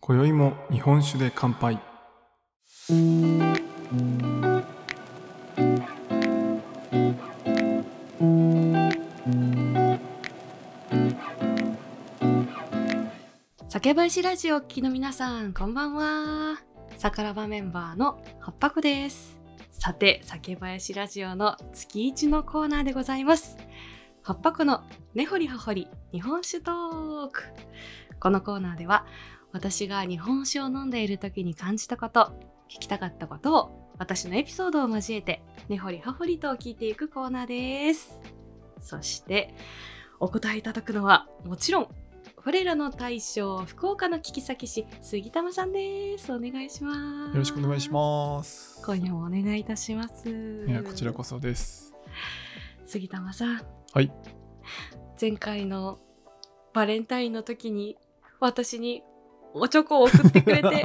今宵も日本酒で乾杯。酒林ラジオをお聞きの皆さん、こんばんは。さからばメンバーの八白です。さて、酒林ラジオの月一のコーナーでございます。八白の根掘り葉掘り日本酒トーク。このコーナーでは、私が日本酒を飲んでいる時に感じたこと、聞きたかったことを、私のエピソードを交えて、根掘り葉掘りと聞いていくコーナーです。そして、お答えいただくのは、もちろん、これらの大将、福岡の聞き先師、杉玉さんです。お願いします。よろしくお願いします今夜もお願いいたします。いやこちらこそです杉玉さん、はい前回のバレンタインの時に私におチョコを送ってくれて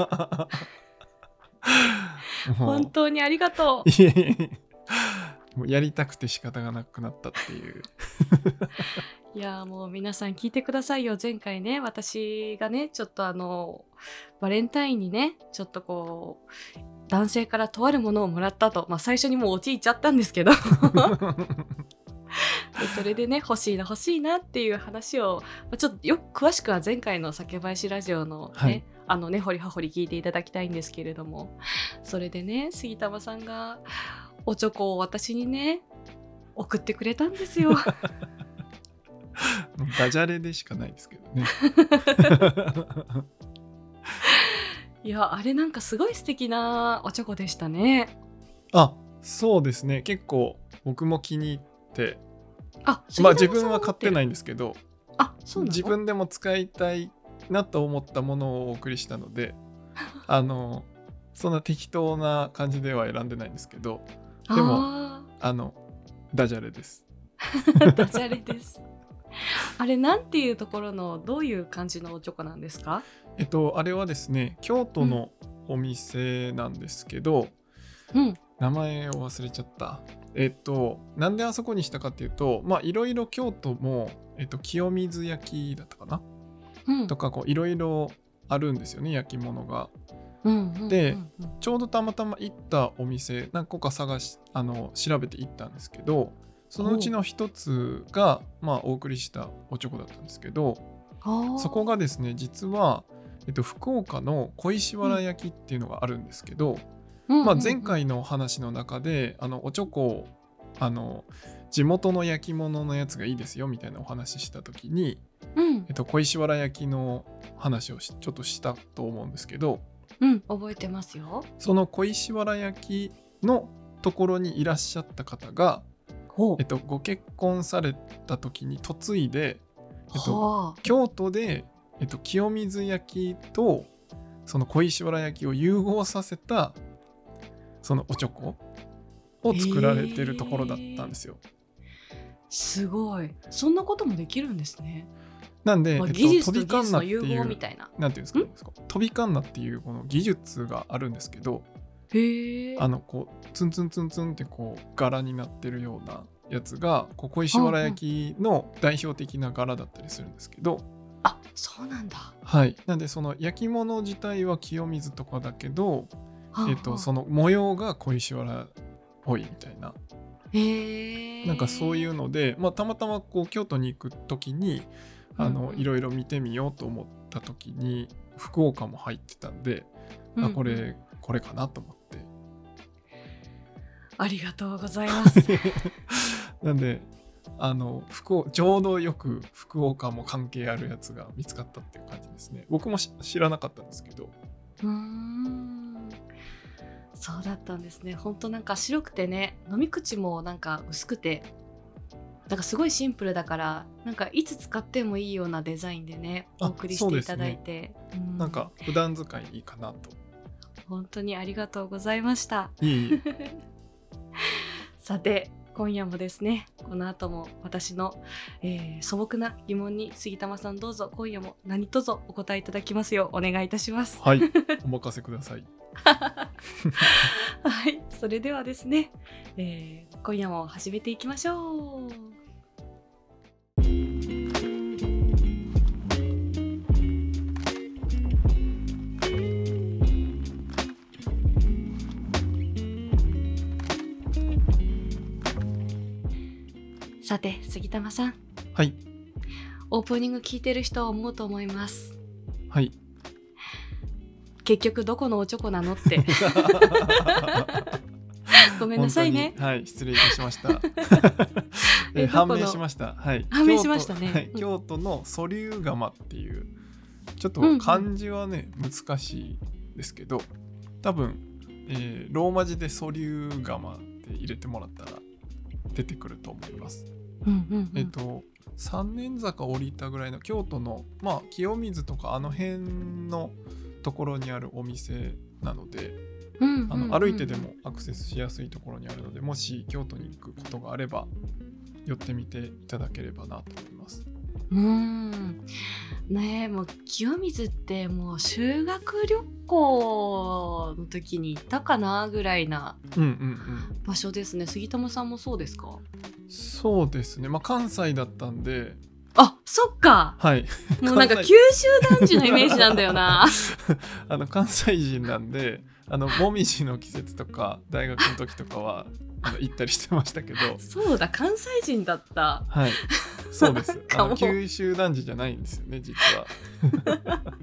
本当にありがとう。いえいえもうやりたくて仕方がなくなったっていう。いやーもう皆さん聞いてくださいよ。前回ね私がねちょっとあのバレンタインにねちょっとこう男性からとあるものをもらったと、まあ、最初にもう陥っちゃったんですけど。でそれでね欲しいな欲しいなっていう話を、まあ、ちょっとよく詳しくは前回の酒林ラジオのね、はい。あの根掘り葉掘り聞いていただきたいんですけれども。それでね杉玉さんがおチョコを私にね送ってくれたんですよ。ダジャレでしかないですけどね いやあれなんかすごい素敵なおチョコでしたね。あそうですね結構僕も気に入ってあ、まあ自分は買ってないい。んですけどあ、そう。自分でも使いたいなと思ったものをお送りしたのであのそんな適当な感じでは選んでないんですけどでもああのダジャレですー ダジャレです。あれなんていうところのどういう感じのおチョコなんですか？えっとあれはですね京都のお店なんですけど、うん。名前を忘れちゃったえっとなんであそこにしたかっていうとまあいろいろ京都も、えっと、清水焼きだったかな？うん。とかこういろいろあるんですよね焼き物がでちょうどたまたま行ったお店何個か探しあの調べて行ったんですけどそのうちの一つが、まあ、お送りしたおチョコだったんですけどそこがですね実は、えっと、福岡の小石原焼きっていうのがあるんですけど、まあ、前回の話の中であのおチョコをあの地元の焼き物のやつがいいですよみたいなお話しした時に、うん。えっと、小石原焼きの話をしちょっとしたと思うんですけどうん覚えてますよ。その小石原焼きのところにいらっしゃった方が、ほえっと、ご結婚された時に嫁いで、えっと、はあ京都で、えっと、清水焼きとその小石原焼きを融合させたそのおチョコを作られてるところだったんですよ。すごい。そんなこともできるんですね。なんで、えっと、まあ技術飛びと技術のカンナっていう融合みたいな。なんていうんですかね飛びカンナっていうこの技術があるんですけど。あのこうツンツンツンツンってこう柄になってるようなやつがこ石原焼きの代表的な柄だったりするんですけど、あ、そうなんだ。はいなんでその焼き物自体は清水とかだけど、はあえっと、はあその模様が小石原っぽいみたいな。なんかそういうので、まあ、たまたまこう京都に行く時にあの、いろいろ見てみようと思った時に福岡も入ってたんで、うんうん。あこれこれかなと思って。ありがとうございます。なんであの福岡ちょうどよく福岡も関係あるやつが見つかったっていう感じですね。僕もし知らなかったんですけど。うーん。そうだったんですね。ほんとなんか白くてね、飲み口もなんか薄くて、なんかすごいシンプルだから、なんかいつ使ってもいいようなデザインでね、おあ送りしていただいて、うなんか普段使いいいかなと。本当にありがとうございました。さて、今夜もですねこの後も私の、えー素朴な疑問に杉玉さんどうぞ今夜も何卒お答えいただきますようお願いいたします。はい。お任せください。はい。それではですね、えー今夜も始めていきましょうさて杉玉さん。はい。オープニング聞いてる人は思うと思います。はい。結局どこのおちょこなのって。ごめんなさいね。はい失礼いたしました。え判明しました。はい。判明しましたね。京都。はい。うん。京都の素粒釜っていうちょっとうんうん漢字はね、難しいですけど多分、えーローマ字で素粒釜って入れてもらったら出てくると思いますうんうんうんえっと三年坂降りたぐらいの京都のまあ清水とかあの辺のところにあるお店なのでうんうんうんあの歩いてでもアクセスしやすいところにあるのでもし京都に行くことがあれば寄ってみていただければなと思います。うーん。ねえもう清水ってもう修学旅行の時に行ったかなぐらいなうんうんうん。場所ですね。杉玉さんもそうですか？そうですね。まあ関西だったんで、あそっか。はい。もうなんか関九西州男児のイメージなんだよな。あの関西人なんで、あのもみじの季節とか大学の時とかは行ったりしてましたけど、そうだ関西人だった。はい。そうです。かもあの九州男児じゃないんですよね、実は。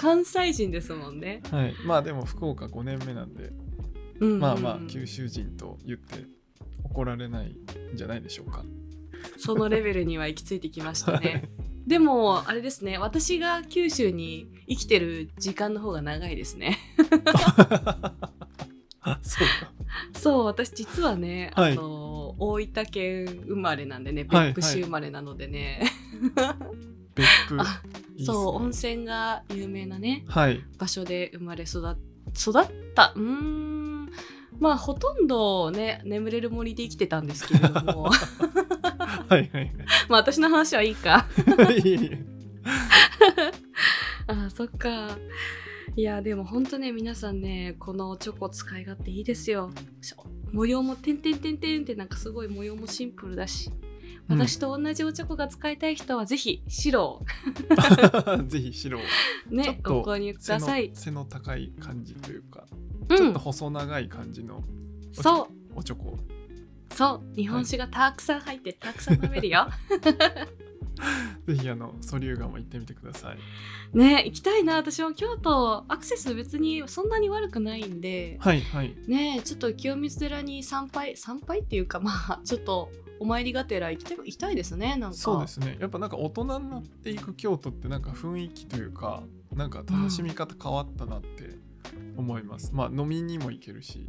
関西人ですもんね、はい。まあでも福岡5年目なんで、うんうんうんまあまあ九州人と言って怒られないんじゃないでしょうか。そのレベルには行き着いてきましたね でもあれですね私が九州に生きてる時間の方が長いですねあ、そうか。そう私実はね、はい。あの大分県生まれなんでねはい別府市生まれなのでね、別府。あいいっすね。そう温泉が有名なねはい。場所で生まれ育っ育った。うーん。まあほとんどね眠れる森で生きてたんですけれども。はいはいまあ私の話はいいか。はい。いえいえ。あそっかいやでもほんとね皆さんねこのチョコ使い勝手いいですよ。模様もてんてんてんてんってなんかすごい模様もシンプルだし。うん私と同じおチョコが使いたい人はぜひ白を。ぜひ白を。ねご購入ください。背の高い感じというか、うん。ちょっと細長い感じのそう。おチョコそう。日本酒がたくさん入ってたくさん飲めるよ ぜひあのソリューガも行ってみてください。ね行きたいな。私も京都アクセス別にそんなに悪くないんで。はいはい。ねちょっと清水寺に参拝参拝っていうか まあちょっとお参りがてら行きたい行きたいですねなんか。そうですね。やっぱなんか大人になっていく京都ってなんか雰囲気というかなんか楽しみ方変わったなって思います、まあ飲みにも行けるし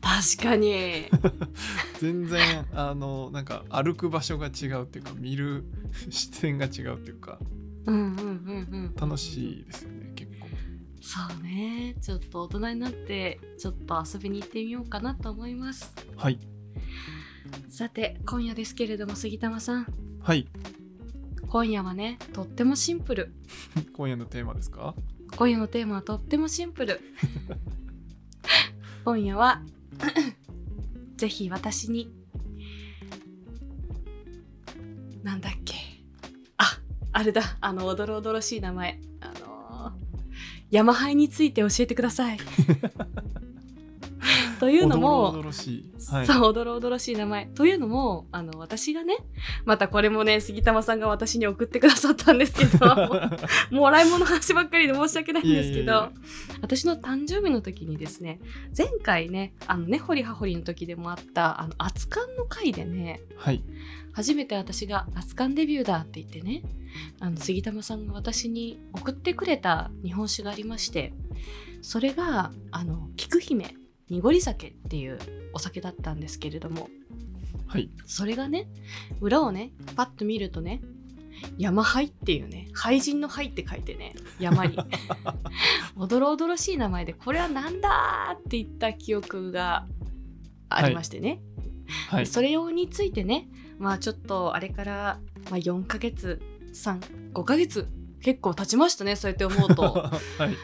確かに。全然あのなんか歩く場所が違うっていうか見る視点が違うっていうか楽しいですよね結構。そうね。ちょっと大人になってちょっと遊びに行ってみようかなと思います。はい。さて今夜ですけれども杉玉さん。はい。今夜はねとってもシンプル。今夜のテーマですか？今夜のテーマはとってもシンプル。今夜は ぜひ私に。なんだっけ。ああれだ。あのおどろおどろしい名前。あのー山ハイについて教えてください。というのもおどしい。はい。そうおどろおどろしい名前。というのもあの私がねまたこれもね杉玉さんが私に送ってくださったんですけど もらい物の話ばっかりで申し訳ないんですけどいえいえいえ。私の誕生日の時にですね前回ねあのねほりはほりの時でもあったあの熱燗の回でねはい。初めて私が熱燗デビューだって言ってねあの杉玉さんが私に送ってくれた日本酒がありましてそれがあの菊姫濁り酒っていうお酒だったんですけれどもはい。それがね裏をねパッと見るとね山灰っていうね廃人の灰って書いてね山に。おどろおどろしい名前でこれはなんだって言った記憶がありましてね、はい。それ用についてねまあちょっとあれから、まあ、4ヶ月35ヶ月結構経ちましたねそうやって思うと。はい。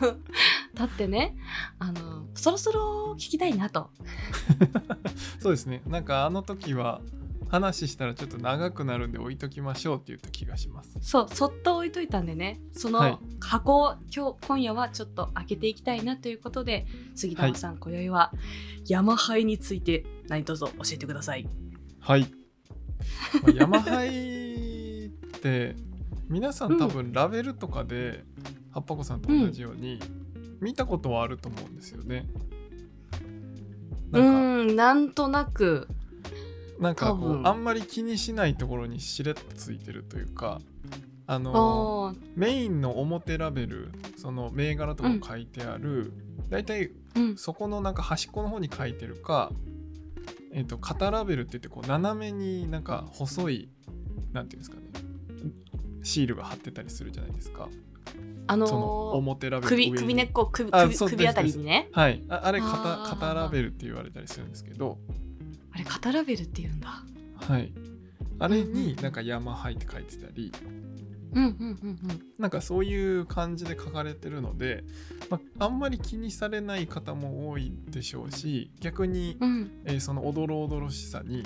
経ってねあのそろそろ聞きたいなと。そうですね。なんかあの時は話したらちょっと長くなるんで置いときましょうって言った気がします。そうそっと置いといたんでね。そはい。の箱を今日今夜はちょっと開けていきたいなということで杉玉さん、今宵は山ハイについて何卒教えてください。はい。まあ山ハイって皆さん多分ラベルとかで、はっぱこさんと同じように見たことはあると思うんですよね。うなんなんとなく。なんかこうあんまり気にしないところにしれっとついてるというかあのメインの表ラベルその銘柄とか書いてある、だいたいうん。そこのなんか端っこの方に書いてるか、えっと肩ラベルって言ってこう斜めになんか細いなんていうんですかねシールが貼ってたりするじゃないですかあのーその表ラベル首首根っこ首首首あたりにね。はい。ああれあ肩ー肩ラベルって言われたりするんですけど。あれ肩ラベルって言うんだ。はい。あれになんか山ハイって書いてたり。うんうんうんうん。なんかそういう感じで書かれてるので、まあ、あんまり気にされない方も多いでしょうし逆に、うん。えーそのおどろおどろしさに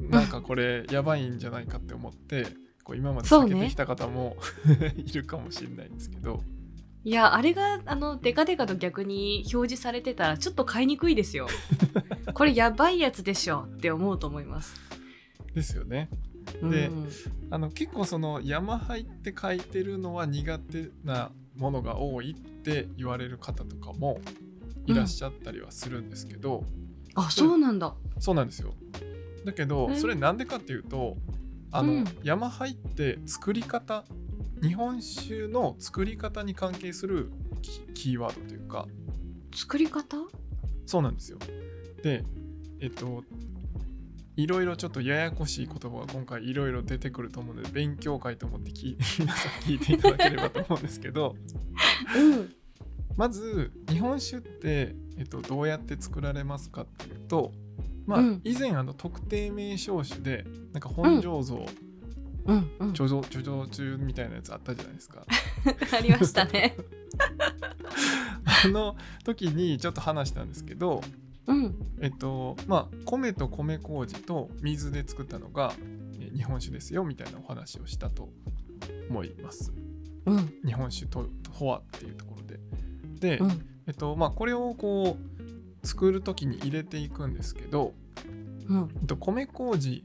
なんかこれやばいんじゃないかって思ってこう今まで避けてきた方も、いるかもしれないんですけど。いやあれがあのデカデカと逆に表示されてたらちょっと買いにくいですよ。これやばいやつでしょって思うと思います。ですよね。でうん。あの結構その山入って書いてるのは苦手なものが多いって言われる方とかもいらっしゃったりはするんですけど、あそうなんだ。そうなんですよ。だけどえそれなんでかっていうとあの、うん。山入って作り方日本酒の作り方に関係するキキーワードというか。作り方？そうなんですよ。でえっといろいろちょっとややこしい言葉が今回いろいろ出てくると思うので勉強会と思ってき 皆さん聞いていただければと思うんですけど。うん。まず日本酒って、えっと、どうやって作られますかっていうとまあ、うん。以前あの特定名称酒でなんか本醸造、うん。うん。貯蔵貯蔵中みたいなやつあったじゃないですか。ありましたね。あの時にちょっと話したんですけどうん。えっとまあ米と米麹と水で作ったのがえ日本酒ですよみたいなお話をしたと思います。うん。日本酒ととはっていうところで。で、うん。えっとまあこれをこう作る時に入れていくんですけど、うん。えっと、米麹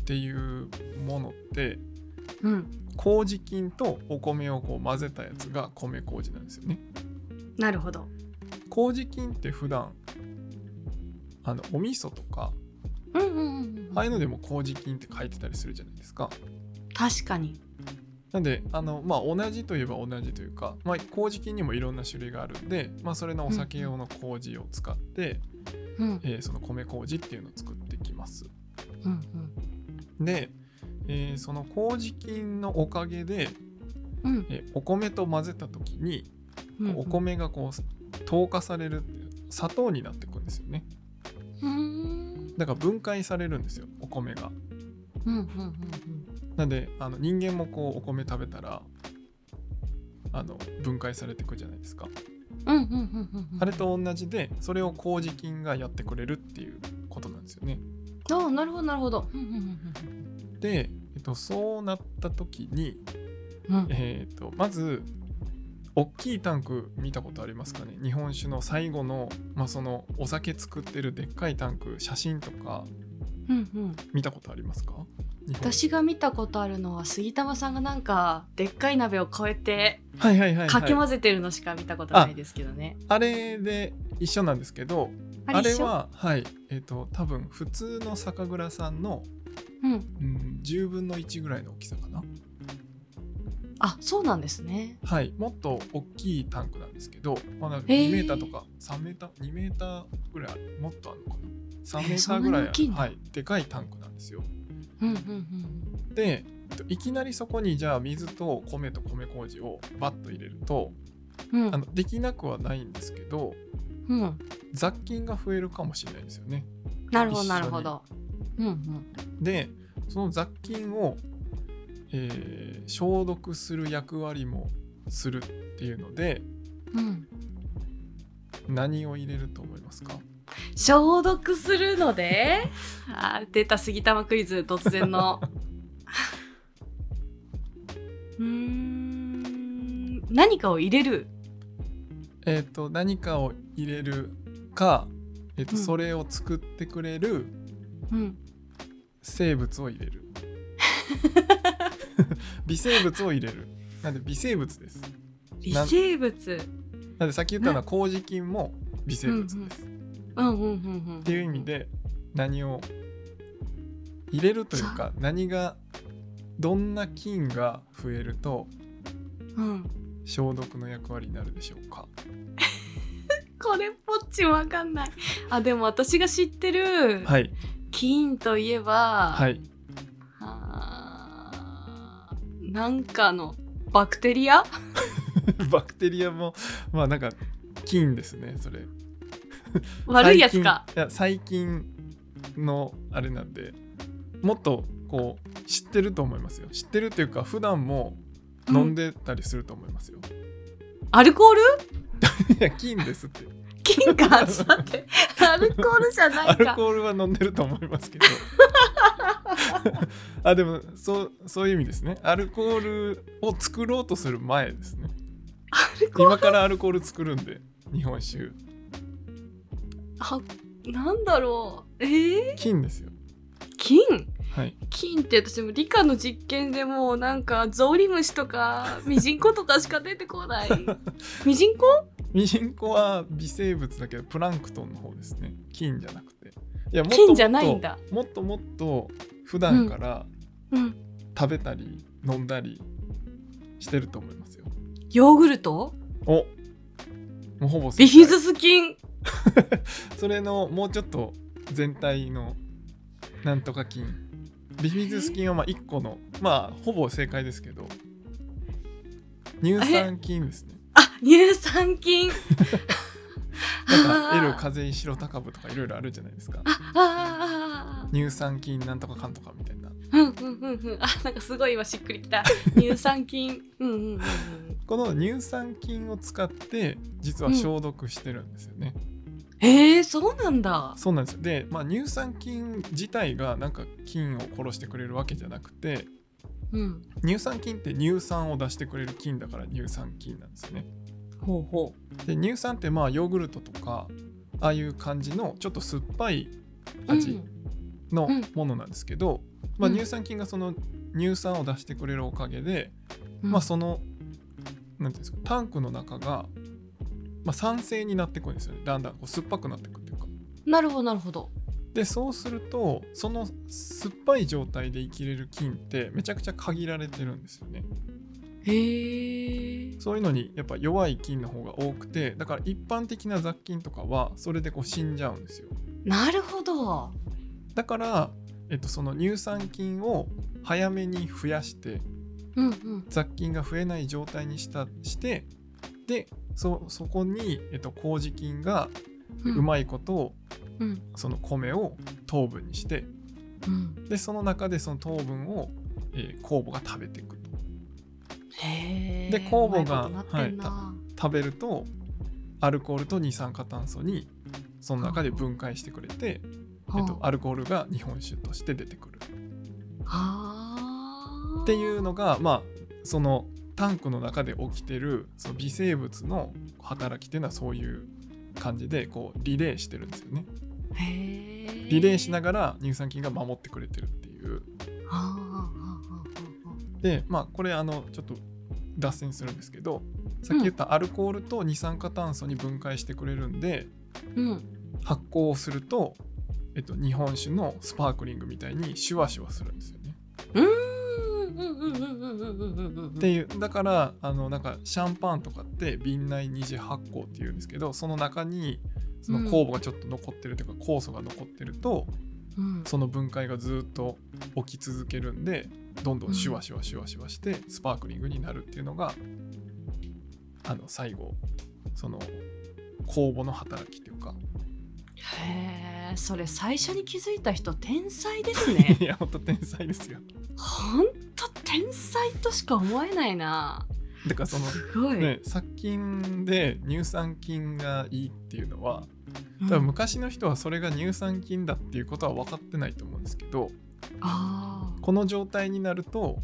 っていうものってうん。麹菌とお米をこう混ぜたやつが米麹なんですよね。なるほど。麹菌って普段あのお味噌とかうんうんうんうん。ああいうのでも麹菌って書いてたりするじゃないですか。確かになんであのまあ同じといえば同じというか、まあ、麹菌にもいろんな種類があるんで、まあ、それのお酒用の麹を使って、うん。えーその米麹っていうのを作っていきます。うんで、えーその麹菌のおかげで、うん。うんえーお米と混ぜた時にうんお米がこう糖化される砂糖になっていくんですよね。うん。だから分解されるんですよお米が。うんうんうんなんであの人間もこうお米食べたらあの分解されていくじゃないですか。うんうんうんうんうんあれと同じでそれを麹菌がやってくれるっていうことなんですよね。ああなるほどなるほど。うんうんで、えっと、そうなった時に、うん。うんえっとまず大きいタンク見たことありますかね。日本酒の最後の,、まあそのお酒作ってるでっかいタンク写真とかうんうん。見たことありますか？私が見たことあるのは杉玉さんがなんかでっかい鍋をこうやってはいはいはい、はい、かき混ぜてるのしか見たことないですけどね。あれで一緒なんですけどあれははい。えっ、と多分普通の酒蔵さんの、うん、うん、10分の1ぐらいの大きさかな。あそうなんですね。はい。もっと大きいタンクなんですけど、まあ、なんかへー。2メーターとか3メーター2メーターぐらいもっとあるのかな。3メーターぐらいある、大きいはい、でかいタンクなんですようんうんうんでえっといきなりそこにじゃあ水と米と米麹をバッと入れるとうん。あのできなくはないんですけどうん。雑菌が増えるかもしれないですよね。なるほどなるほど。うんうん。でその雑菌を、えー消毒する役割もするっていうのでうん。何を入れると思いますか？消毒するので。あー出た杉玉クイズ突然の。うーん何かを入れる？えっ、と何かを入れるか、えーとうん。それを作ってくれるうん。生物を入れる。微生物を入れる。なんで微生物です。微生物。なんでさっき言ったのは麹菌も微生物です、っていう意味で何を入れるというか何がどんな菌が増えるとうん。消毒の役割になるでしょうか？これっぽっちわかんない。あでも私が知ってるはい。菌といえば、はい。なんかのバクテリア？バクテリアもまあなんか菌ですねそれ 悪いやつか。いや細菌のあれなんでもっとこう知ってると思いますよ。知ってるっていうか普段も飲んでたりすると思いますよ、アルコール？いや菌ですって。菌か？さて。アルコールじゃなアルいかコールは飲んでると思いますけど。あでもそうそういう意味ですね。アルコールを作ろうとする前ですね。今からアルコール作るんで日本酒あなんだろう。えー、菌ですよ。菌はい。菌って私も理科の実験でもうなんかゾウリムシとかミジンコとかしか出てこない。ミジンコ？ミジンコは微生物だけどプランクトンの方ですね。菌じゃなくて。いやもっともっと菌じゃないんだ。もっともっと普段からうん。食べたり飲んだりしてると思いますよ。ヨーグルト？お。もうほぼ正ビ解フィズス菌 それのもうちょっと全体のなんとか菌ビフィズス菌はまあ1個のまあほぼ正解ですけど。乳酸菌ですね。あ乳酸菌。なんか L 風邪白高部とかいろいろあるじゃないですか。乳酸菌なんとかかんとかみたいな。うんうんうんうん。あなんかすごい今しっくりきた。乳酸菌。うんうんうんうんこの乳酸菌を使って実は消毒してるんですよね、へえそうなんだ。そうなんですよ。で、まあ、乳酸菌自体がなんか菌を殺してくれるわけじゃなくてうん。乳酸菌って乳酸を出してくれる菌だから乳酸菌なんですよね。ほうほで乳酸ってまあヨーグルトとかああいう感じのちょっと酸っぱいう味のうん。ものなんですけど、まあ、うん。乳酸菌がその乳酸を出してくれるおかげで、うん。まあそのなんていうんですかタンクの中が、まあ、酸性になってくるんですよね。だんだんこう酸っぱくなってくっていうか。なるほどなるほど。でそうするとその酸っぱい状態で生きれる菌ってめちゃくちゃ限られてるんですよね。へえそういうのにやっぱ弱い菌の方が多くてだから一般的な雑菌とかはそれでこう死んじゃうんですよ。なるほど。だから、えっと、その乳酸菌を早めに増やしてうんうん。雑菌が増えない状態にしたしてでそそこに、えっと、麹菌がううまいことを、うん。その米を糖分にしてうん。でその中でその糖分を、えー酵母が食べていくと。で酵母がうまい食べるとアルコールと二酸化炭素にその中で分解してくれて、えっと、アルコールが日本酒として出てくる。はあっていうのがまあそのタンクの中で起きてるその微生物の働きっていうのはそういう感じでこうリレーしてるんですよね。リレーしながら乳酸菌が守ってくれてるっていう。でまあこれあのちょっと脱線するんですけどさっき言ったアルコールと二酸化炭素に分解してくれるんであうん発酵をすると、えっと、日本酒のスパークリングみたいにシュワシュワするんですよね。うーんっていう。だからあのなんかシャンパンとかって瓶内二次発酵っていうんですけどその中にその酵母がちょっと残ってるというか酵素が残ってるとうん。その分解がずっと起き続けるんでどんどんシュワシュワシュワシュワしてスパークリングになるっていうのがあの最後その酵母の働きというか。へえそれ最初に気づいた人天才ですね。いやほんと天才ですよほんと天才としか思えないな。だからそのすごい、ね、殺菌で乳酸菌がいいっていうのはうん。多分昔の人はそれが乳酸菌だっていうことは分かってないと思うんですけどあこの状態になると、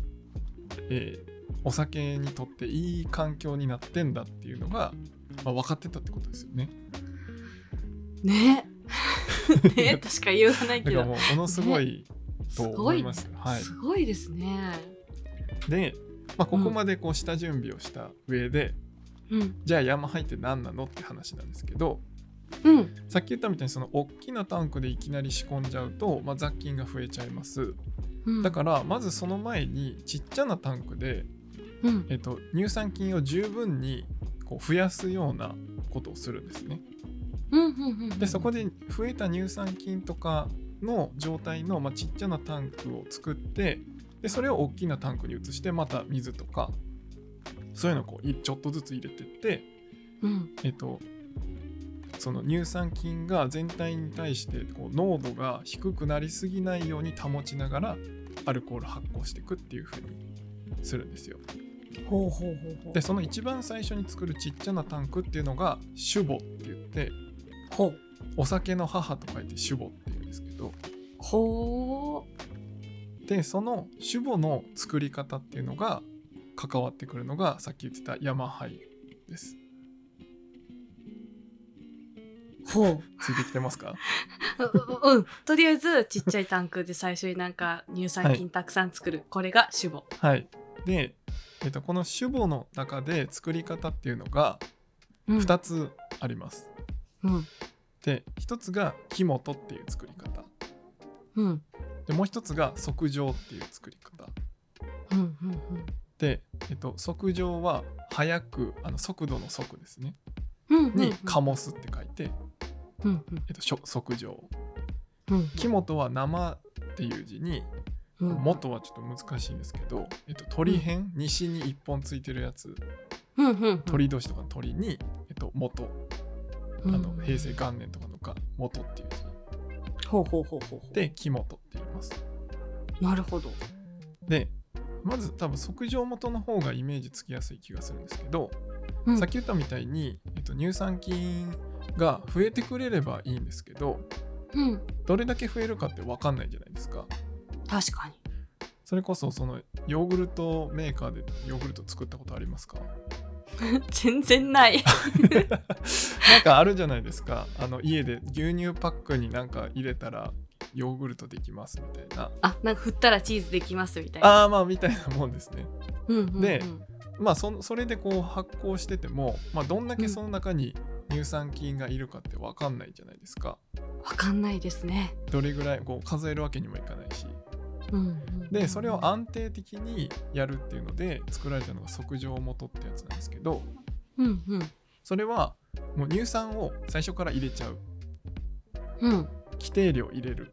えーお酒にとっていい環境になってんだっていうのが、まあ、分かってたってことですよね。ーね。ねとしか言わないけど。だからもうものすごいすと思います。はい、すごいですね。で、まあ、ここまでこう下準備をした上で、うん。じゃあ山入って何なのって話なんですけどうん。さっき言ったみたいにその大きなタンクでいきなり仕込んじゃうと、まあ、雑菌が増えちゃいます。うん。だからまずその前にちっちゃなタンクでうん。えっと、乳酸菌を十分にこう増やすようなことをするんですね。うんうんうん。でそこで増えた乳酸菌とかの状態の、まあ、ちっちゃなタンクを作ってでそれを大きなタンクに移してまた水とかそういうのをこういちょっとずつ入れてって、うん。えっと、その乳酸菌が全体に対してこう濃度が低くなりすぎないように保ちながらアルコール発酵していくっていう風にするんですよ。ほうほうほうほう。でその一番最初に作るちっちゃなタンクっていうのが酒母って言ってほう。お酒の母と書いて酒母っていうんでその酒母の作り方っていうのが関わってくるのがさっき言ってた山灰です。うほう。ついてきてますか？う うん。とりあえずちっちゃいタンクで最初になんか乳酸菌たくさん作る、これが酒母。はい。で、えっと、この酒母の中で作り方っていうのがうん。2つあります、うん。で1つが木本っていう作り方うん。でもう1つが測定っていう作り方。うんうんで、えっと、測定は速くあの速度の速ですね。うんうんに醸すって書いて、うんうん。えっと、しょ測定うん木本は生っていう字にうん。元はちょっと難しいんですけど、えっと、鳥辺、西に一本ついてるやつ。うんうんうん。鳥年とかの鳥に、えっと、元。あうん。の平成元年とかのか元っていうほうほうほうほうで木本って言います。うなるほど。でまず多分測定元の方がイメージつきやすい気がするんですけど、うん。さっき言ったみたいに、えっと、乳酸菌が増えてくれればいいんですけどうん。どれだけ増えるかって分かんないじゃないですか。確かに。それこそそのヨーグルトメーカーでヨーグルト作ったことありますか？全然ない。なんかあるじゃないですか。あの家で牛乳パックになんか入れたらヨーグルトできますみたいな。あなんか振ったらチーズできますみたいな。ああまあみたいなもんですね。うんうんうん。でまあそそれでこう発酵してても、まあ、どんだけその中に乳酸菌がいるかって分かんないじゃないですかわかんないですねどれぐらいこう数えるわけにもいかないしうんうんうんでそれを安定的にやるっていうので作られたのが測定元ってやつなんですけどうんうん。それはもう乳酸を最初から入れちゃう。うん規定量入れる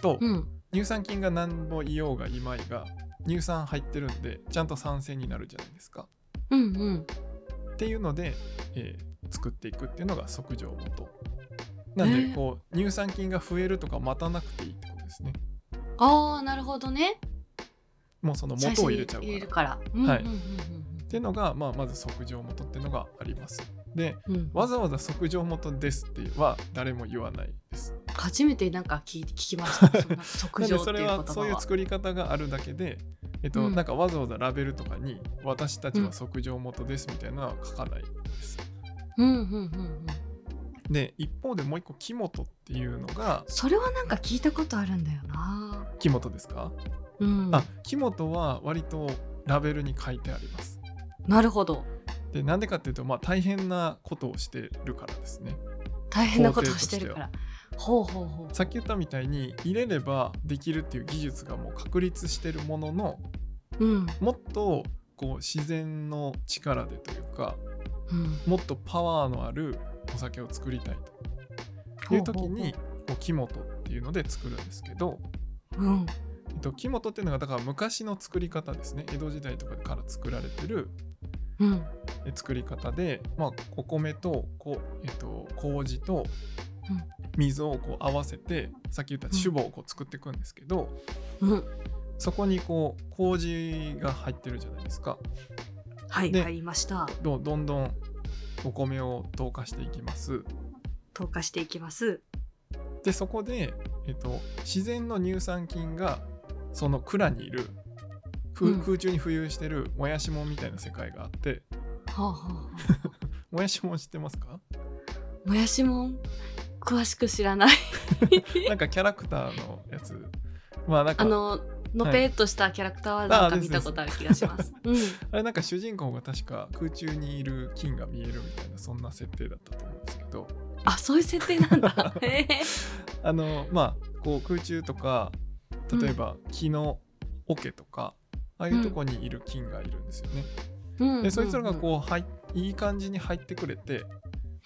と、うん。乳酸菌が何ぼいようがいまいが乳酸入ってるんでちゃんと酸性になるじゃないですか。うんうん。っていうので、えー作っていくっていうのが測定元。なんで、えー。こう乳酸菌が増えるとか待たなくていいってことですねああなるほどね。もうその元を入れちゃうから。入れるから。うんはい。っていうのが、まあ、まず測定元っていうのがあります。でうん。うんわざわざ測定元ですっては誰も言わないです。初めてなんか聞い聞きました。そそれは。はそういう作り方があるだけで、えっとうん。なんかわざわざラベルとかに私たちは測定元ですみたいなのは書かないです。うんうんうんうんで一方でもう一個木本っていうのがそれはなんか聞いたことあるんだよな。木本ですか、うん。あ木本は割とラベルに書いてあります。なるほど。でなんでかっていうとまあ大変なことをしてるからですね。大変なことをしてるから。ほうほうほう。さっき言ったみたいに入れればできるっていう技術がもう確立してるもののうん。もっとこう自然の力でというかうん。もっとパワーのあるお酒を作りたいと。いう時にこう木本っていうので作るんですけど、ほううん。えっと、木本っていうのがだから昔の作り方ですね。江戸時代とかから作られてるうん。え作り方で、まあ、お米とこ、えっと、麹と水をこう合わせてさっき言った酒母をこう作っていくんですけど、うん。そこにこう麹が入ってるじゃないですか。はい、で入りました。どどんどんお米を透過していきます。透過していきます。でそこで、えっと、自然の乳酸菌がその蔵にいる、ふうん。空中に浮遊してるもやしもんみたいな世界があって。はあ、はあはあ、もやしもん知ってますか？もやしもん？詳しく知らない。なんかキャラクターのやつ。まあなんかあののぺっとしたキャラクターはなんか見たことある気がします。うん。あれなんか主人公が確か空中にいる金が見えるみたいなそんな設定だったと思うんですけどあ、そういう設定なんだ。あのまあこう空中とか例えば木の桶とか、ああいうとこにいる金がいるんですよね。うんでそいつらがこう入いい感じに入ってくれて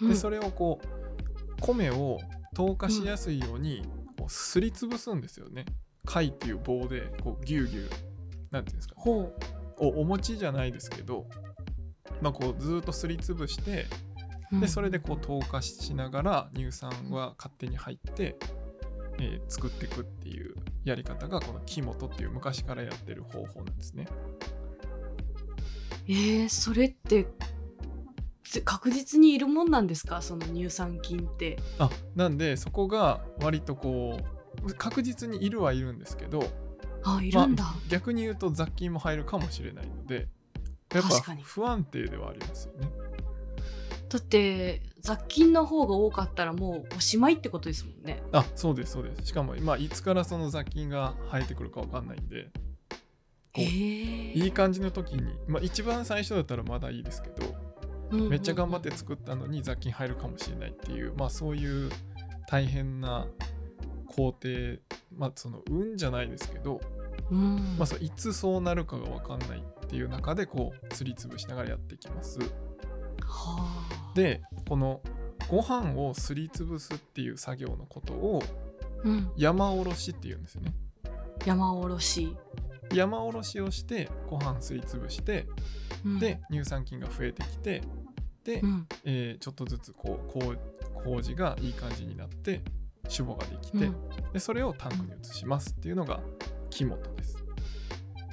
うん、でそれをこう米を透過しやすいようにこうすりつぶすんですよね。貝っていう棒でこうギュうギュうなんていうんですかほおお餅じゃないですけど、まあ、こうずーっとすりつぶしてう。でそれでこう透過しながら乳酸は勝手に入って、えー作っていくっていうやり方がこの木本っていう昔からやってる方法なんですね。えー、それってぜ確実にいるもんなんですか？その乳酸菌って。あなんでそこが割とこう確実にいるはいるんですけどあ、いるんだ。逆に言うと雑菌も入るかもしれないのでやっぱ不安定ではありますよね。だって雑菌の方が多かったらもうおしまいってことですもんね。あそうですそうですしかも、まあ、いつからその雑菌が生えてくるかわかんないんで。いい感じの時に、まあ、一番最初だったらまだいいですけどうんうんうんめっちゃ頑張って作ったのに雑菌入るかもしれないっていう、まあそういう大変な工程、まあその運じゃないですけど、うんまあそういつそうなるかが分かんないっていう中でこうすりつぶしながらやっていきます。はあ、で、このご飯をすりつぶすっていう作業のことをうん、山おろしっていうんですよね。山おろし。山おろしをしてご飯すりつぶしてうん、で乳酸菌が増えてきてで、うん、えーちょっとずつこうこう麹がいい感じになって酒母ができて、うんでそれをタンクに移しますっていうのが木本です。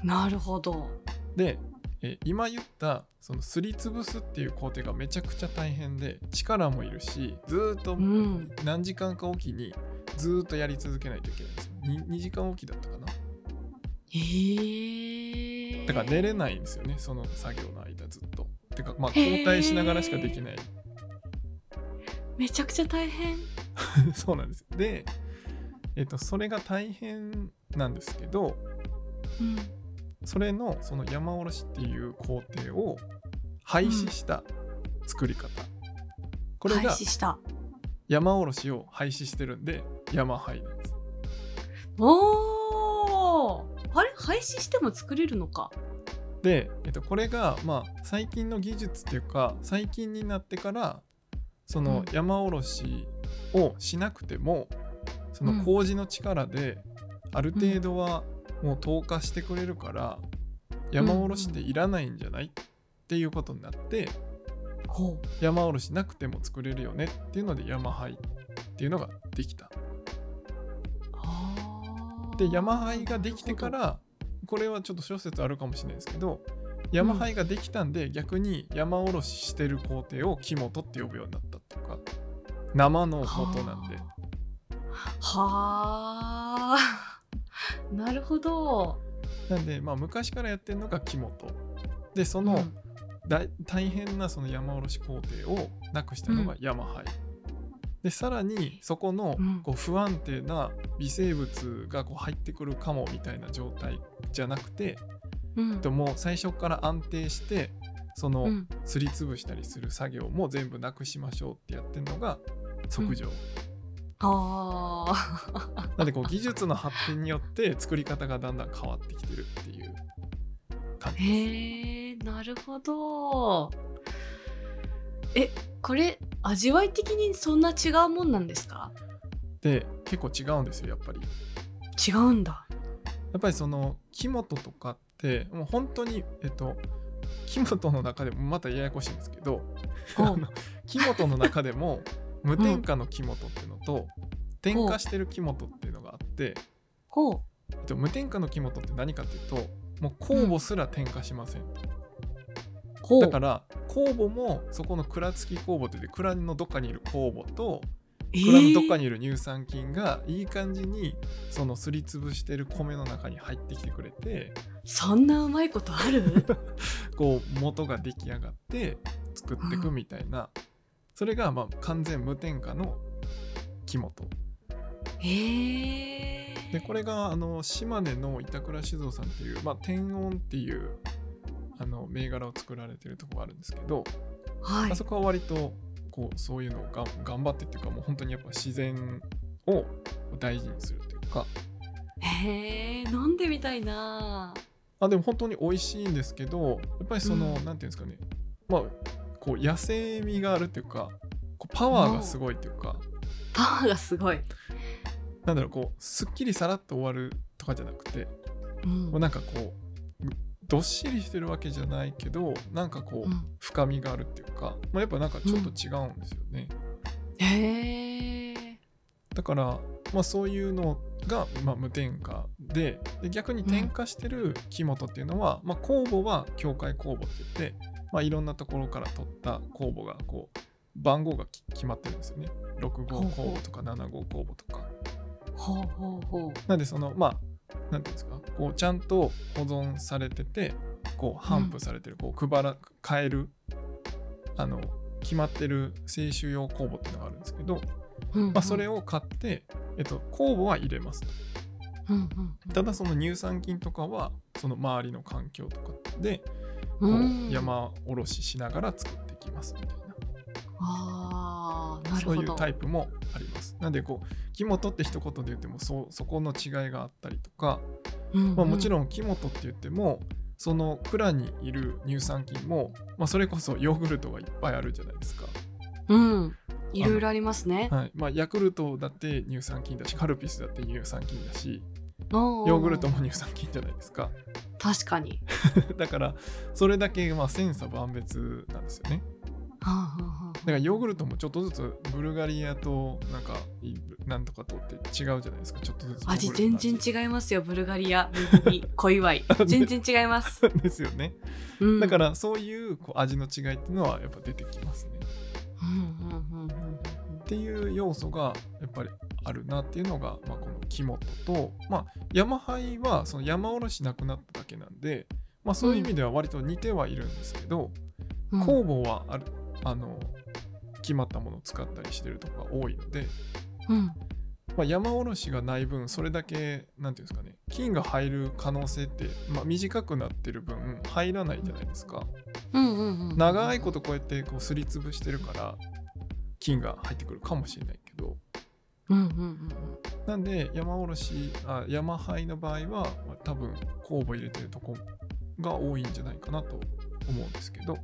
なるほど。で、えー今言ったそのすりつぶすっていう工程がめちゃくちゃ大変で力もいるしずーっとうん。何時間かおきにずーっとやり続けないといけないんですよ。2, 2時間おきだったかな。へえ。だから寝れないんですよねその作業の間ずっと。てかまあ交代しながらしかできない。めちゃくちゃ大変。そうなんです。で、えっとそれが大変なんですけどうん。それのその山おろしっていう工程を廃止した作り方、これ廃が止した。山おろしを廃止してるんで山廃なんですおお。あれ？廃止しても作れるのか。で、えっと、これがまあ最近の技術っていうか最近になってからそのうん山おろしをしなくてもその麹の力である程度はもう透過してくれるから山おろしっていらないんじゃないっていうことになって。山おろしなくても作れるよねっていうので山灰っていうのができた。で山灰ができてか。らこれはちょっと諸説あるかもしれないですけど山灰ができたんで、逆に山おろししてる工程を木本って呼ぶようになったっていうか生の元なんで。はあ。なるほど。なんでまあ昔からやってるのが木本。でその、うん。大大変なその山おろし工程をなくしたのが山灰、でさらにそこのうん。こう不安定な微生物がこう入ってくるかもみたいな状態じゃなくてうん。でも最初から安定してそのうん。すりつぶしたりする作業も全部なくしましょうってやってるのが測定、ああ。なんでこう技術の発展によって作り方がだんだん変わってきてるっていう感じ。へえ、なるほど。え、これ味わい的にそんな違うもんなんですか？で結構違うんですよやっぱり。違うんだ。やっぱりその木本とかってもう本当にえっと木本の中でもまたややこしいんですけど木本の中でも無添加の木本っていうのと、添加してる木本っていうのがあって、ほう。えっと、無添加の木本って何かっていうともう酵母すら添加しません、ほう。だから酵母もそこの蔵付き酵母って言って蔵のどっかにいる酵母と蔵のどっかにいる乳酸菌がいい感じにそのすりつぶしてる米の中に入ってきてくれてそんなうまいことある？こう元が出来上がって作っていくみたいな、それがまあ完全無添加の木本へえでこれがあの島根の板倉酒造さんっていう、まあ、天音っていうあの銘柄を作られてるところがあるんですけど、はい。あそこは割とこうそういうのをが頑張ってっていうかもう本当にやっぱ自然を大事にするっていうか。へえ飲んでみたいな。あでも本当に美味しいんですけどやっぱりその、うん。なんていうんですかね。まあこう野生味があるっていうかこうパワーがすごいっていうか。パワーがすごい、なんだろうこうすっきりさらっと終わるとかじゃなくてうん。もうなんかこうどっしりしてるわけじゃないけどなんかこう、うん。深みがあるっていうか、まあ、やっぱなんかちょっと違うんですよね、へえだから、まあ、そういうのが、まあ、無添加でで逆に添加してる木本っていうのは、まあ、酵母は境界酵母って言って、まあ、いろんなところから取った酵母がこう番号がき決まってるんですよね。6号酵母とか7号酵母とか。ほうほうほう。なんでそのまあなんていうんですか？こうちゃんと保存されててこう頒布されてる、こう配ら買えるあの決まってる清酒用酵母っていうのがあるんですけど、うんうん。まあ、それを買って、えっと、酵母は入れますと。うん。ただその乳酸菌とかはその周りの環境とかで山おろししながら作ってきますみたいな。あーなるそういうほどタイプもあります。なんでこう木本って一言で言ってもそそこの違いがあったりとか、まあ、もちんろん木本って言ってもその蔵にいる乳酸菌も、まあ、それこそヨーグルトがいっぱいあるじゃないですか、うん。いろいろありますね。はい。まあ、ヤクルトだって乳酸菌だしカルピスだって乳酸菌だしヨヨーグルトも乳酸菌じゃないですか？確かに。だからそれだけまあ千差万別なんですよね。だからヨーグルトもちょっとずつブルガリアとなんかいなんとかとって違うじゃないですか。ちょっとずつ味。全然違いますよブルガリア。ブルギ小祝。い全然違います、ですよね。うん、だからそういうこう味の違いっていうのはやっぱ出てきますね。うんうんうんうんっていう要素がやっぱりあるなっていうのが、まあ、この木本と、まあ、山灰はその山おろしなくなっただけなんで、まあ、そういう意味では割と似てはいるんですけど、うん。酵母はあるあの決まったものを使ったりしてるとこが多いので、うん。まあ、山おろしがない分それだけなんていうんですかね菌が入る可能性って、まあ、短くなってる分入らないじゃないですか。長いことこうやってこうすりつぶしてるから菌が入ってくるかもしれないけど。うんうんうんなんで山おろしあ山灰の場合は、まあ、多分酵母入れてるとこが多いんじゃないかなと思うんですけど。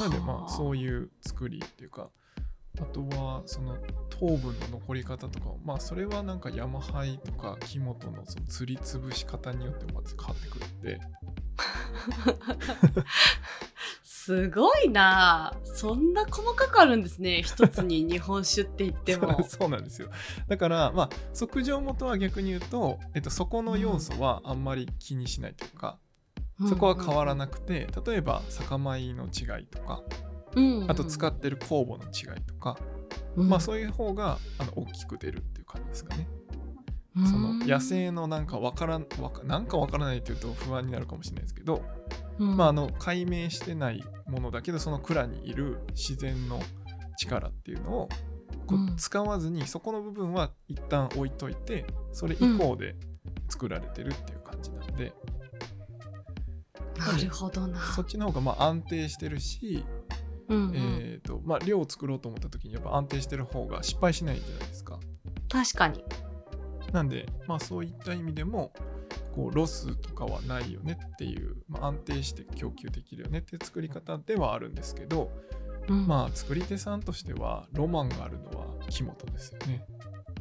なんでまあそういう作りっていうかあとはその糖分の残り方とかまあそれはなんか山灰とか木本のその釣りつぶし方によってもまず変わってくるんで すごいな。そんな細かくあるんですね。一つに 日本酒って言っても。そうなんですよ。だからまあ測定元は逆に言うと、えっと、そこの要素はあんまり気にしないというか、そこは変わらなくて例えば酒米の違いとかあと使ってる酵母の違いとか、まあそういう方があの大きく出るっていう感じですかね。うん。その野生のなんかわからんわかなんかわからないっていうと不安になるかもしれないですけど、うん。まああの解明してないものだけどその蔵にいる自然の力っていうのをこうん。う使わずにそこの部分は一旦置いといてそれ以降で作られてるっていう感じなんで、なるほどな。そっちの方がまあ安定してるし、うんうん。えーとまあ、量を作ろうと思った時にやっぱ安定してる方が失敗しないじゃないですか。確かになんで、まあ、そういった意味でもこうロスとかはないよねっていう、まあ、安定して供給できるよねっていう作り方ではあるんですけど、うん。まあ作り手さんとしてはロマンがあるのは木本ですよね。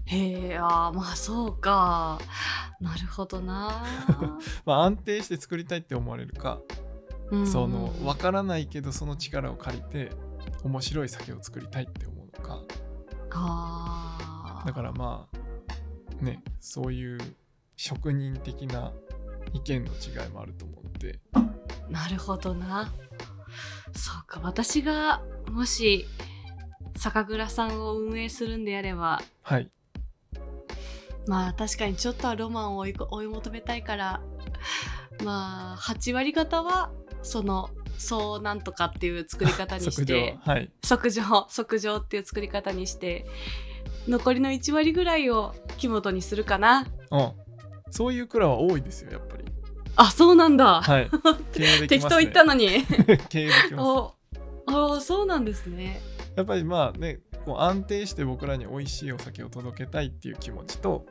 へえあーまあそうか。なるほどな。まあ、安定して作りたいって思われるか、うん。その分からないけどその力を借りて面白い酒を作りたいって思うのか、ああだからまあねそういう職人的な意見の違いもあると思うのでなるほどな。そうか私がもし酒蔵さんを運営するんであれば。はい。まあ確かにちょっとはロマンを追い求めたいから。まあ8割方はそのそうなんとかっていう作り方にし測て 定はい。即上即上っていう作り方にして残りの1割ぐらいを木本にするかな。うん。そういう蔵は多いですよやっぱり。あそうなんだ、はい。経営でき適当言ったのに。経営できます。おあそうなんですね。やっぱりまあねこう安定して僕らに美味しいお酒を届けたいっていう気持ちと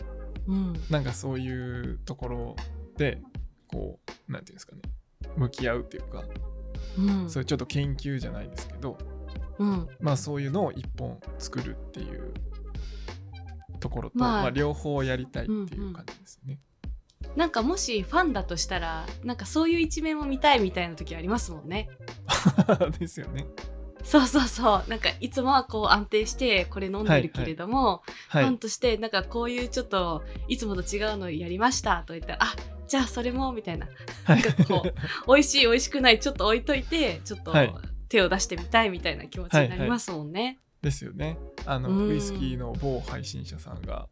うん。なんかそういうところでこうなんていうんですかね。向き合うっていうか、うん。そういうちょっと研究じゃないですけどうん。まあそういうのを一本作るっていうところと、まあまあ、両方やりたいっていう感じですね。なんかもしファンだとしたらなんかそういう一面を見たいみたいな時ありますもんね ですよね。そうそうそうなんかいつもはこう安定してこれ飲んでるけれども、はい。ファンとしてなんかこういうちょっといつもと違うのやりましたと言ったらあじゃあそれもみたいなはいなんかこう 美味しい美味しくないちょっと置いといてちょっとはい手を出してみたいみたいな気持ちになりますもんね。ですよね。あのうん。ウイスキーの某配信者さんが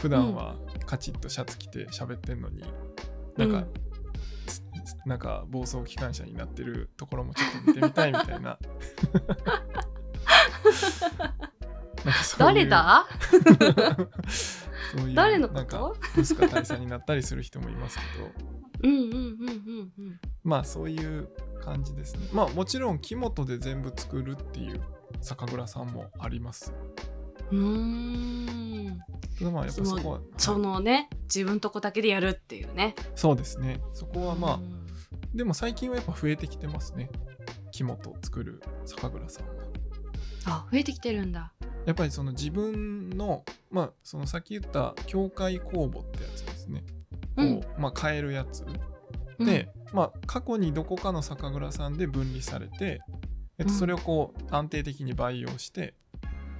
普段はカチッとシャツ着て喋ってんのに、なんか、うん。すなんか暴走機関車になってるところもちょっと見てみたいみたいな。誰だ？そういう 誰のこなんかと薄か大佐になったりする人もいますけど。うんうんうんうんうん。まあそういう感じですね。まあもちろん木本で全部作るっていう酒蔵さんもあります。うーん。ただまあやっぱそこはそはい。のね自分とこだけでやるっていうね。そうですね。そこはまあうん。でも最近はやっぱ増えてきてますね。木本を作る酒蔵さんは。あ増えてきてるんだ。やっぱりその自分のまあそのさっき言った境界公募ってやつですね。こう、うんまあ買えるやつ。うん。で、まあ、過去にどこかの酒蔵さんで分離されて、えっと、うんそれをこう安定的に培養して、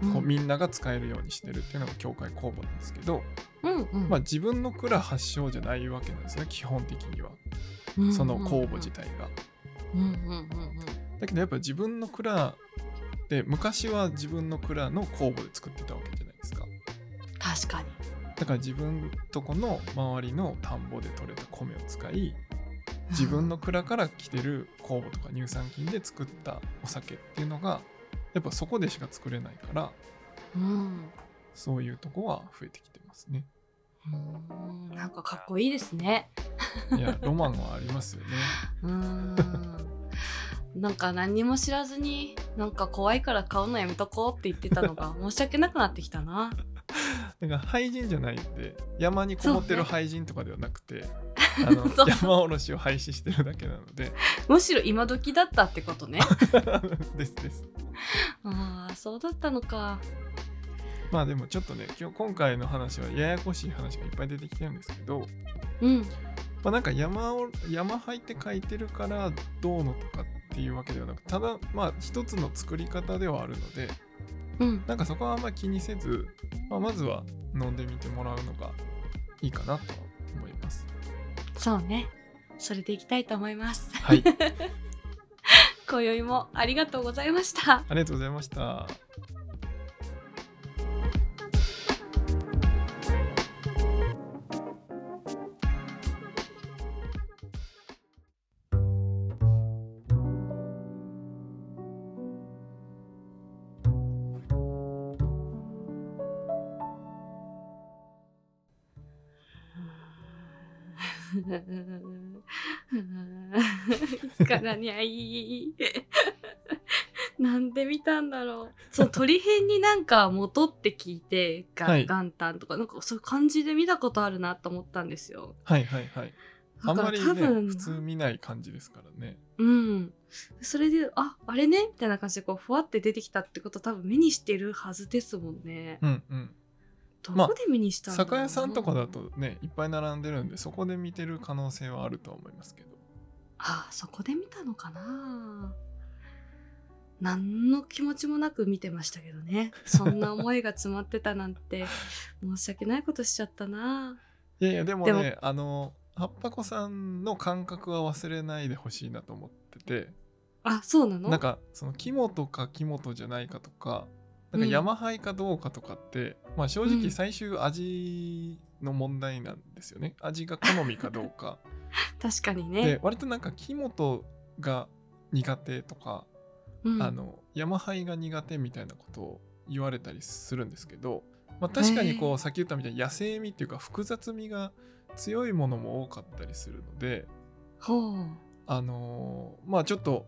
うんこうみんなが使えるようにしてるっていうのが協会公募なんですけど、うんうんまあ、自分の蔵発祥じゃないわけなんですね基本的にはその公募自。体が。うんうんうんうんだけどやっぱ自分の蔵で昔は自分の蔵の公募で作ってたわけじゃないですか。確かに。だから自分とこの周りの田んぼで採れた米を使い自分の蔵から来てる酵母とか乳酸菌で作ったお酒っていうのがやっぱそこでしか作れないからうん。そういうとこは増えてきてますね。うんなんかかっこいいですね。いやロマンはありますよね。うーん。なんか何にも知らずになんか怖いから買うのやめとこうって言ってたのが 申し訳なくなってきたな。だから廃人じゃないんで山にこもってる廃人とかではなくて、あの 山おろしを廃止してるだけなのでむしろ今時だったってことね。ですです。ああそうだったのか。まあでもちょっとね今日今回の話はややこしい話がいっぱい出てきてるんですけど、うん。まあ、なんか山を山入って書いてるからどうのとかっていうわけではなくただまあ一つの作り方ではあるのでうん。なんかそこはあんま気にせず、まあ、まずは飲んでみてもらうのがいいかなとは思います。そうね。それでいきたいと思います。はい、今宵もありがとうございました。ありがとうございました。いつからにゃいなんで見たんだろう。そう鳥編になんか元って聞いてガ,、はい。元旦とかなんかそういう感じで見たことあるなと思ったんですよ。はいはいはい。あんだからまりね多分普通見ない感じですからね。うん。それでああれね？みたいな感じでこうふわって出てきたってこと多分目にしてるはずですもんね。うんうん。どこで目にしたんだろう酒屋さんとかだとねいっぱい並んでるんでそこで見てる可能性はあるとは思いますけど。あそこで見たのかな。何の気持ちもなく見てましたけどね。そんな思いが詰まってたなんて 申し訳ないことしちゃったな。いやいやでもねであのはっぱこさんの感覚は忘れないでほしいなと思ってて。あそうなの？なんかその木本か木本じゃないかとかなんかうん。山灰かどうかとかって、まあ正直うん。最終味の問題なんですよね、味が好みかどうか。確かにでね、割となんか木本が苦手とか、うん、あの山灰が苦手みたいなことを言われたりするんですけど、まあ、確かにこへうさっき言ったみたいに野生味っていうか複雑味が強いものも多かったりするのであのーまあちょっと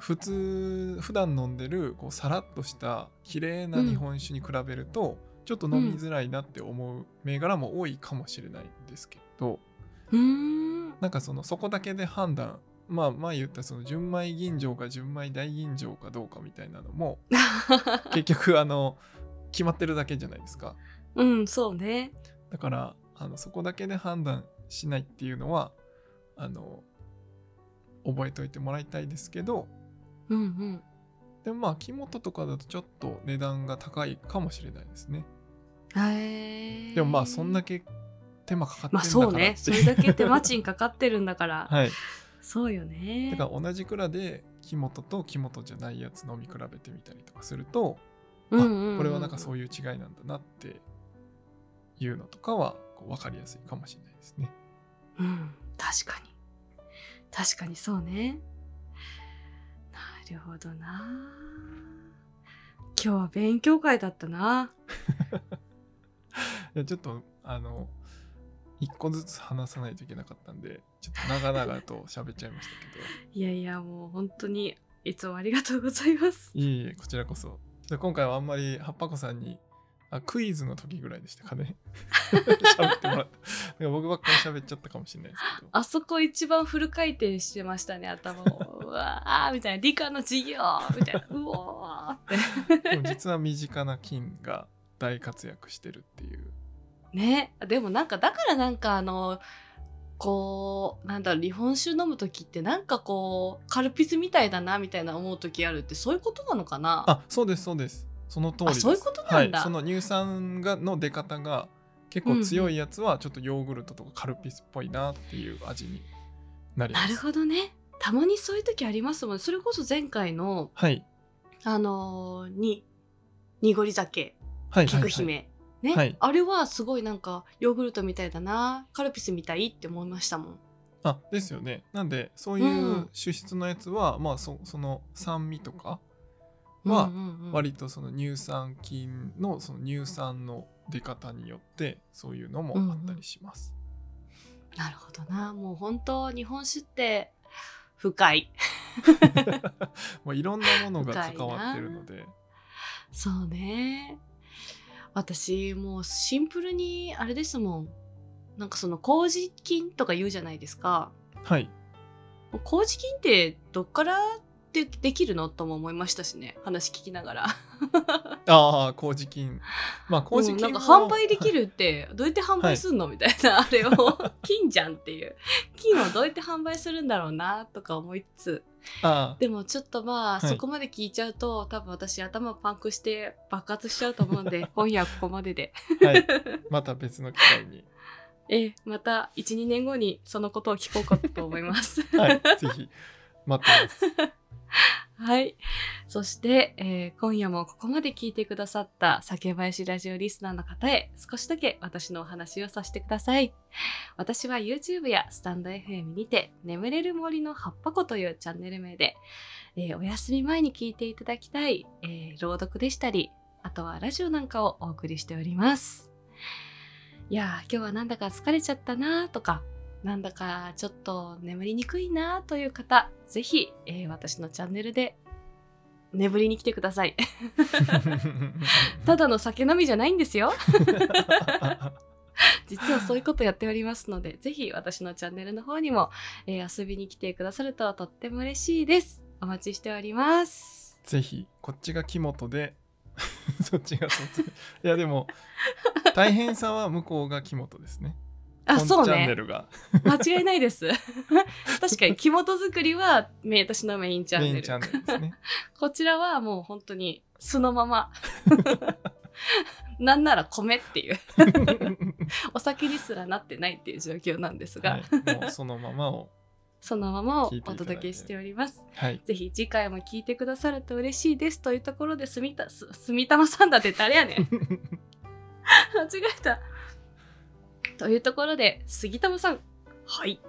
普通普段飲んでるこうさらっとした綺麗な日本酒に比べると、ちょっと飲みづらいなって思う銘柄も多いかもしれないんですけど、うーん。なんかそのそこだけで判断まあ前言ったその純米吟醸か純米大吟醸かどうかみたいなのも 結局あの決まってるだけじゃないですか。うんそうね。だからあのそこだけで判断しないっていうのはあの覚えておいてもらいたいですけどうんうん。でもまあ木本とかだとちょっと値段が高いかもしれないですね。へえでもまあそんだけ手間かかってまあるんだからそうね。それだけ手間賃かかってるんだから、はい。そうよね。だから同じ蔵で木本と木本じゃないやつ飲み比べてみたりとかするとうんうんうんこれはなんかそういう違いなんだなっていうのとかはこう分かりやすいかもしれないですね。うん。確かに。確かにそうね。なるほどな。今日は勉強会だったな。いやちょっとあの一個ずつ話さないといけなかったんでちょっと長々と喋っちゃいましたけど。いやいやもう本当にいつもありがとうございます。いえいえこちらこそ。で今回はあんまりはっぱこさんにあクイズの時ぐらいでしたかね。喋ってもらった僕ばっかり喋っちゃったかもしれないですけど。あそこ一番フル回転してましたね頭を。うわーみたいな。理科の授業みたいな。うおーって。でも実は身近な菌が大活躍してるっていう。ね。でもなんかだからなんかあのこうなんだろう日本酒飲む時ってなんかこうカルピスみたいだなみたいな思う時あるってそういうことなのかな？あそうですそうですその通りそういうことなんだ。はい、その乳酸がの出方が結構強いやつはちょっとヨーグルトとかカルピスっぽいなっていう味になります。なるほどね。たまにそういう時ありますもんそれこそ前回のはい。あのーに濁り酒はいはい、菊はい、姫、ね、はい。あれはすごいなんかヨーグルトみたいだな。カルピスみたいって思いましたもん。あですよね。なんでそういううん。主質のやつは、まあそその酸味とかはうんうんうん。割とその乳酸菌のその乳酸の出方によってそういうのもあったりします、なるほどな。もう本当日本酒って深い。まあいろんなものが関わってるので。そうね。私もうシンプルにあれですもん。なんかその麹菌とか言うじゃないですか。はい。麹菌ってどっからでできるの？とも思いましたしね。話聞きながら。ああ麹菌まあ麹菌うんなんかは販売できるってどうやって販売すんの、みたいなあれを。金じゃんっていう。金をどうやって販売するんだろうなとか思いつつ。あでもちょっとまあ、はい。そこまで聞いちゃうと多分私頭パンクして爆発しちゃうと思うんで 今夜はここまでで。あはい。また別の機会に。ええまた12年後にそのことを聞こうかと思います。はい。ぜひ待ってます はい。そして、えー今夜もここまで聞いてくださった酒林ラジオリスナーの方へ少しだけ私のお話をさせてください。私は YouTube やスタンド FM にて眠れる森の葉っぱ子というチャンネル名で、えーお休み前に聞いていただきたい、えー朗読でしたり、あとはラジオなんかをお送りしております。いやー、今日はなんだか疲れちゃったなーとか、なんだかちょっと眠りにくいなという方、ぜひ、えー私のチャンネルで眠りに来てください。ただの酒飲みじゃないんですよ。実はそういうことやっておりますので、ぜひ私のチャンネルの方にも、えー遊びに来てくださるととっても嬉しいです。お待ちしております。ぜひこっちが木本で そっちがそっちいやでも大変さは向こうが木本ですねあそうね間違いないです 確かに木本作りはめ私のメインチャンネルメインチャンネルですね。こちらはもう本当に素のまま なんなら米っていうお酒にすらなってないっていう状況なんですが、はい、もうそのままを。そのままをお届けしておりますはい。ぜひ次回も聞いてくださると嬉しいですというところで、すみた、す、すみたまさんだって誰やねん。間違えた。というところで、杉玉さん。はい。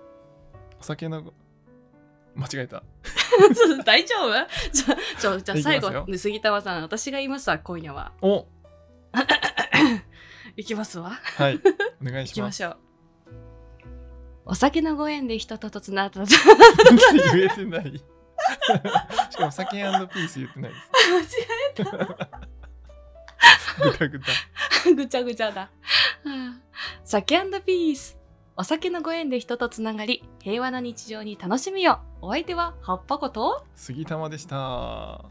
お酒の間違えた。大丈夫？じゃ、じゃ、じゃあ最後、杉玉さん、私が言いますわ、今夜は。お いきますわ。はい。お願いいします。きましょう。お酒のご縁で人ととつながった。言えてない。しかも酒ピース言ってないです。ぐたぐた。ぐちゃぐちゃだ。うん酒ピース。お酒のご縁で人とつながり、平和な日常に楽しみよ。お相手は、葉っぱこと、杉玉でした。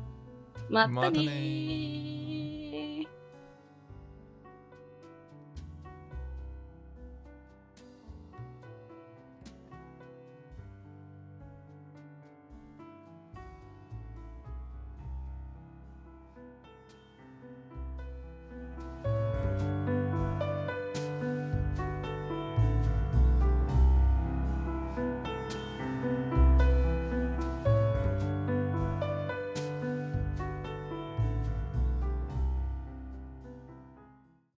またね